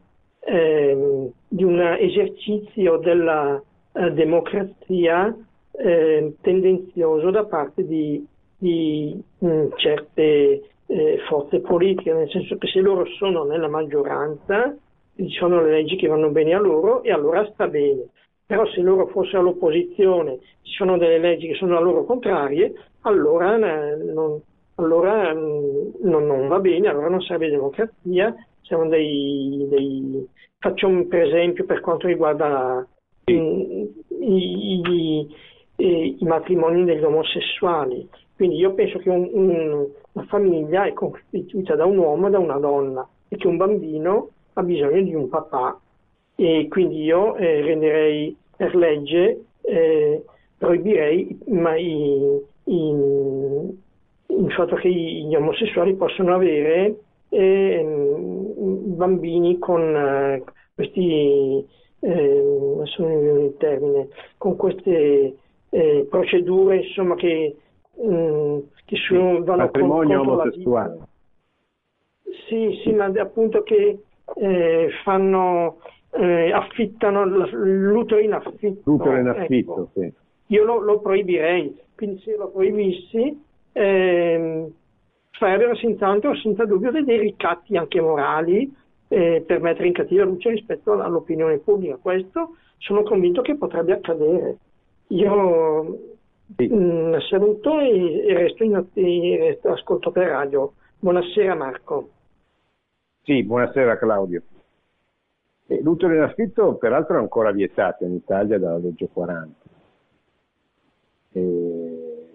eh, di un esercizio della eh, democrazia eh, tendenzioso da parte di, di mh, mm, certe eh, forze politiche, nel senso che se loro sono nella maggioranza ci sono le leggi che vanno bene a loro e allora sta bene. Però se loro fossero all'opposizione, ci sono delle leggi che sono a loro contrarie, allora, eh, non, allora mm, non, non, va bene, allora non serve democrazia. Siamo dei, dei... Faccio un per esempio per quanto riguarda i, i, i, i matrimoni degli omosessuali. Quindi io penso che un, un, una famiglia è costituita da un uomo e da una donna e che un bambino ha bisogno di un papà. E quindi io eh, renderei per legge, eh, proibirei ma i, i, il fatto che gli omosessuali possono avere eh, bambini con eh, questi, eh, termine, con queste eh, procedure insomma, che, mh, mm, che sono, vanno matrimonio contro omosessuale. Sì, sì, ma appunto che eh, fanno, eh, affittano l'utero in affitto. L'utero in affitto, ecco. sì. Io lo, lo, proibirei, quindi se lo proibissi ehm, farebbero intanto senza dubbio dei ricatti anche morali eh, per mettere in cattiva luce rispetto all'opinione pubblica. Questo sono convinto che potrebbe accadere. Io sì. mm, saluto e, e resto in e ascolto per radio. Buonasera Marco. Sì, buonasera Claudio. l'utero in affitto peraltro è ancora vietato in Italia dalla legge 40. E...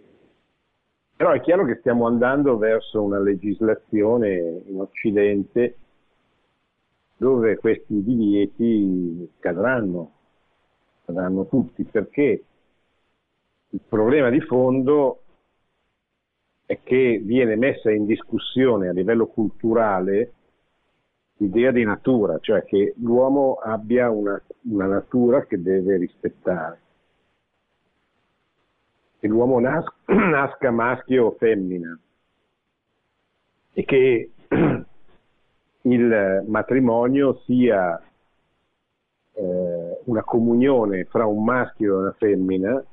Però è chiaro che stiamo andando verso una legislazione in Occidente dove questi divieti cadranno, cadranno tutti, perché il problema di fondo è che viene messa in discussione a livello culturale l'idea di natura, cioè che l'uomo abbia una, una natura che deve rispettare, che l'uomo nas- nasca maschio o femmina. E che il matrimonio sia eh, una comunione fra un maschio e una femmina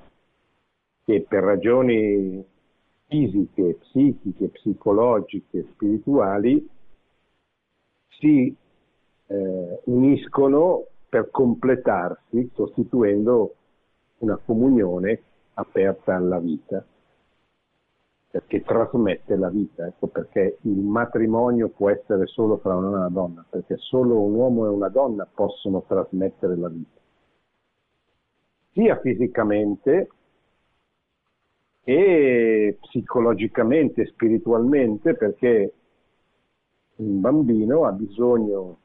che per ragioni fisiche, psichiche, psicologiche, spirituali si eh, uniscono per completarsi, costituendo una comunione aperta alla vita, perché trasmette la vita. Ecco perché il matrimonio può essere solo fra un uomo e una donna, perché solo un uomo e una donna possono trasmettere la vita, sia fisicamente e psicologicamente, spiritualmente, perché un bambino ha bisogno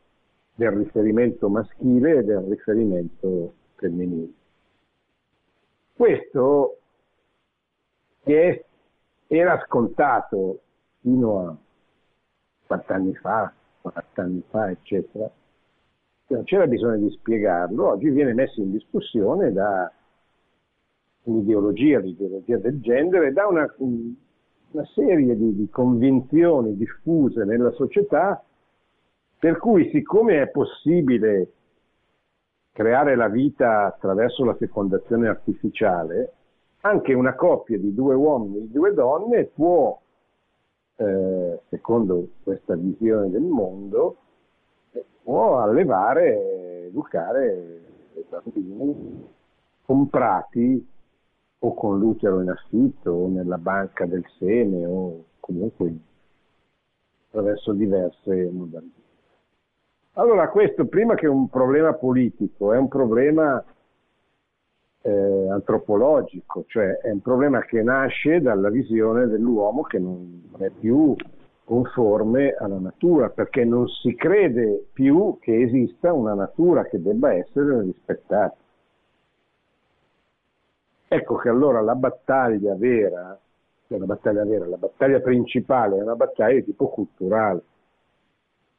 del riferimento maschile e del riferimento femminile. Questo che era scontato fino a 40 anni fa, 40 anni fa, eccetera, non c'era bisogno di spiegarlo, oggi viene messo in discussione da un'ideologia, l'ideologia del genere, da una, una serie di, di convinzioni diffuse nella società per cui siccome è possibile creare la vita attraverso la fecondazione artificiale, anche una coppia di due uomini e due donne può, eh, secondo questa visione del mondo, può allevare, educare dei bambini comprati o con l'utero in affitto o nella banca del seme o comunque attraverso diverse modalità. Allora questo prima che un problema politico è un problema eh, antropologico, cioè è un problema che nasce dalla visione dell'uomo che non è più conforme alla natura, perché non si crede più che esista una natura che debba essere rispettata. Ecco che allora la battaglia vera, cioè la battaglia vera, la battaglia principale è una battaglia di tipo culturale.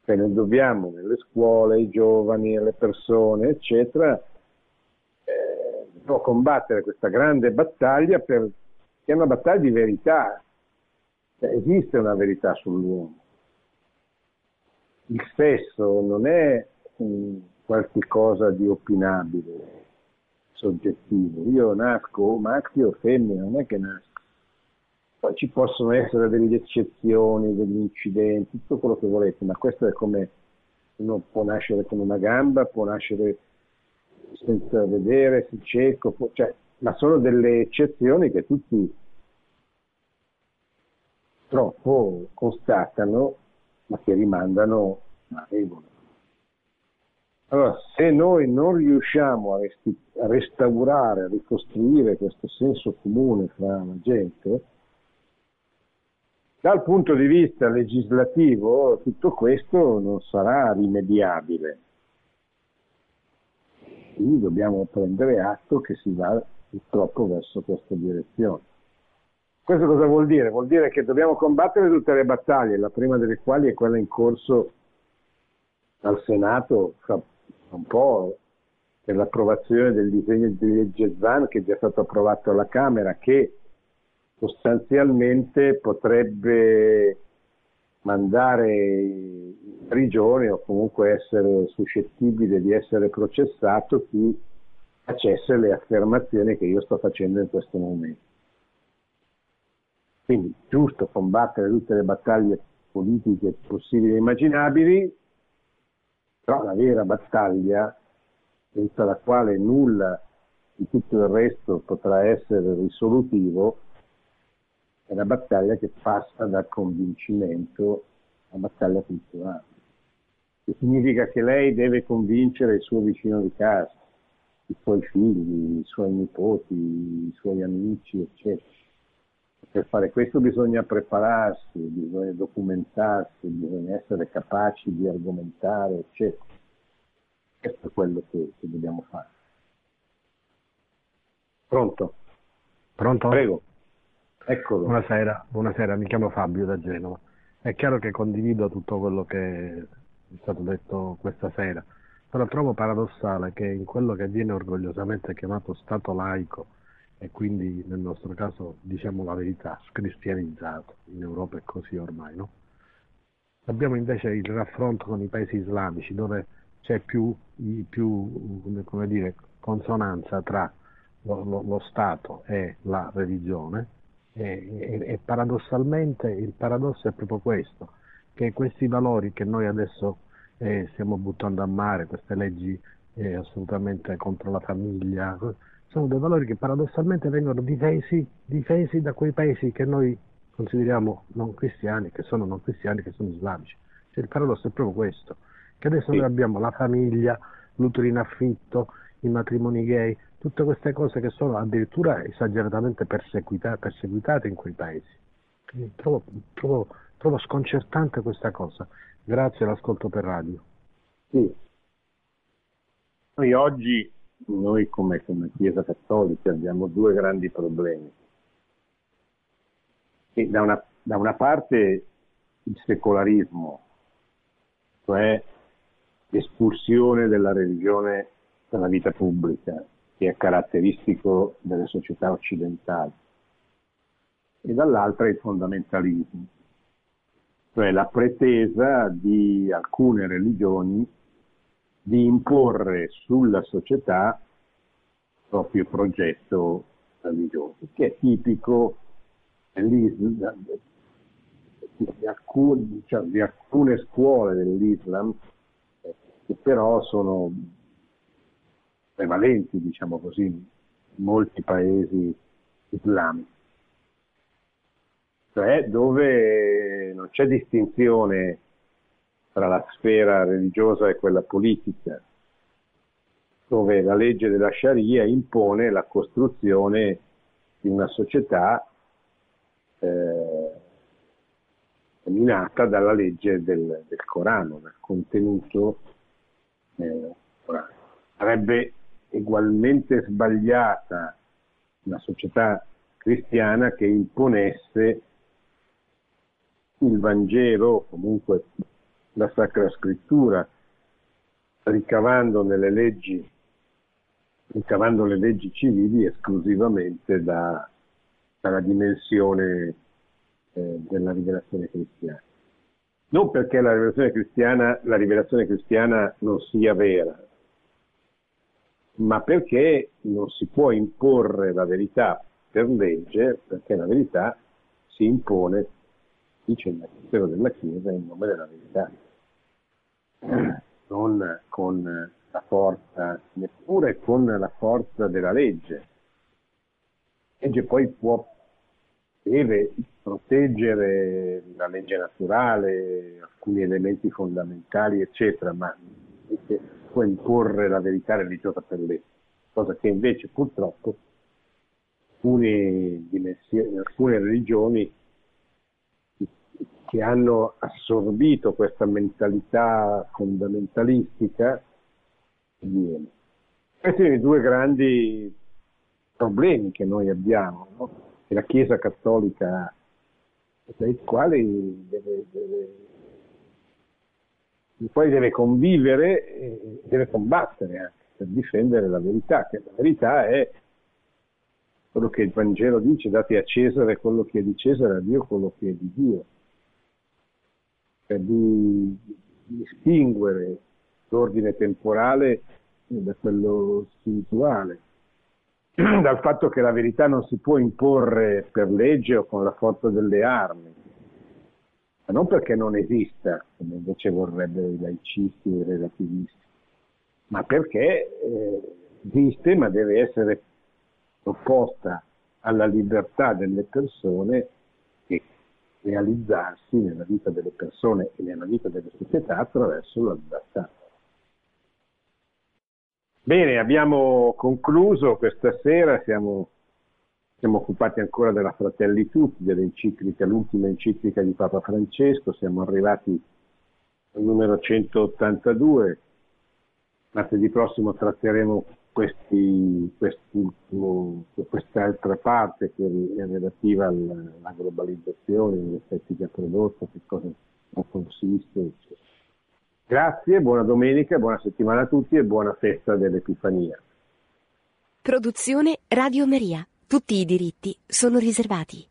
Cioè noi dobbiamo nelle scuole, ai giovani, alle persone, eccetera, eh, combattere questa grande battaglia per, che è una battaglia di verità, cioè, esiste una verità sull'uomo. Il sesso non è um, qualche cosa di opinabile, soggettivo. Io nasco maschio o femmina, non è che nasco. Poi ci possono essere delle eccezioni, degli incidenti, tutto quello che volete, ma questo è come uno può nascere con una gamba, può nascere senza vedere, si cieco, può, cioè, ma sono delle eccezioni che tutti purtroppo constatano, ma che rimandano a regola. Allora, se noi non riusciamo a, resti- a restaurare, a ricostruire questo senso comune fra la gente, dal punto di vista legislativo tutto questo non sarà rimediabile. Quindi dobbiamo prendere atto che si va purtroppo verso questa direzione. Questo cosa vuol dire? Vuol dire che dobbiamo combattere tutte le battaglie, la prima delle quali è quella in corso al Senato fra un po' per l'approvazione del disegno di legge ZAN che è già stato approvato alla Camera, che sostanzialmente potrebbe mandare in prigione o comunque essere suscettibile di essere processato chi facesse le affermazioni che io sto facendo in questo momento. Quindi giusto combattere tutte le battaglie politiche possibili e immaginabili, però la vera battaglia, senza la quale nulla di tutto il resto potrà essere risolutivo, è la battaglia che passa dal convincimento alla battaglia culturale. Che significa che lei deve convincere il suo vicino di casa, i suoi figli, i suoi nipoti, i suoi amici, eccetera per fare questo bisogna prepararsi, bisogna documentarsi, bisogna essere capaci di argomentare, eccetera. Questo è quello che, che dobbiamo fare. Pronto? Pronto? Prego. Eccolo. Buonasera, buonasera, mi chiamo Fabio da Genova. È chiaro che condivido tutto quello che è stato detto questa sera, però trovo paradossale che in quello che viene orgogliosamente chiamato Stato laico, e quindi nel nostro caso diciamo la verità, scristianizzato, in Europa è così ormai, no? Abbiamo invece il raffronto con i paesi islamici dove c'è più, più come dire, consonanza tra lo, lo, lo, Stato e la religione e, e, e paradossalmente il paradosso è proprio questo, che questi valori che noi adesso eh, stiamo buttando a mare, queste leggi eh, assolutamente contro la famiglia, sono dei valori che paradossalmente vengono difesi, difesi da quei paesi che noi consideriamo non cristiani, che sono non cristiani, che sono islamici. Cioè, il paradosso è proprio questo, che adesso sì. noi abbiamo la famiglia, l'utero in affitto, i matrimoni gay, tutte queste cose che sono addirittura esageratamente perseguitate, perseguitate in quei paesi. Trovo, trovo, trovo sconcertante questa cosa. Grazie all'ascolto per radio. Sì. Noi oggi noi come, come Chiesa Cattolica abbiamo due grandi problemi. E da, una, da una parte il secolarismo, cioè l'espulsione della religione dalla vita pubblica, che è caratteristico delle società occidentali, e dall'altra il fondamentalismo, cioè la pretesa di alcune religioni di imporre sulla società il proprio progetto religioso, che è tipico di alcune, cioè, di alcune scuole dell'Islam eh, che però sono prevalenti, diciamo così, in molti paesi islamici, cioè dove non c'è distinzione tra la sfera religiosa e quella politica, dove la legge della Sharia impone la costruzione di una società eh, dominata dalla legge del, del Corano, dal contenuto del Corano. Sarebbe ugualmente sbagliata una società cristiana che imponesse il Vangelo, comunque la Sacra Scrittura, ricavando leggi, ricavando le leggi civili esclusivamente da, dalla dimensione eh, della rivelazione cristiana. Non perché la rivelazione cristiana, la rivelazione cristiana non sia vera, ma perché non si può imporre la verità per legge, perché la verità si impone, dice il Magistero della Chiesa, in nome della verità, non con la forza, neppure con la forza della legge. La legge poi può, deve proteggere la legge naturale, alcuni elementi fondamentali, eccetera, ma può imporre la verità religiosa per legge, cosa che invece purtroppo alcune, alcune religioni che hanno assorbito questa mentalità fondamentalistica avviene. Questi sono i due grandi problemi che noi abbiamo, no? che la Chiesa Cattolica ha, tra i quali deve, deve, poi deve convivere e deve combattere anche per difendere la verità, che la verità è quello che il Vangelo dice, date a Cesare quello che è di Cesare, a Dio quello che è di Dio. Cioè di, di distinguere l'ordine temporale da quello spirituale, dal fatto che la verità non si può imporre per legge o con la forza delle armi, ma non perché non esista, come invece vorrebbero i laicisti e i relativisti, ma perché eh, esiste ma deve essere opposta alla libertà delle persone realizzarsi nella vita delle persone e nella vita delle società attraverso la libertà. Bene, abbiamo concluso questa sera, siamo, siamo occupati ancora della Fratelli Tutti, dell'enciclica, l'ultima enciclica di Papa Francesco, siamo arrivati al numero 182, martedì prossimo tratteremo questi, quest'altra parte che è relativa alla, globalizzazione, agli effetti che ha prodotto, che cosa consiste, eccetera. Grazie, buona domenica, buona settimana a tutti e buona festa dell'Epifania. Produzione Radio Maria. Tutti i diritti sono riservati.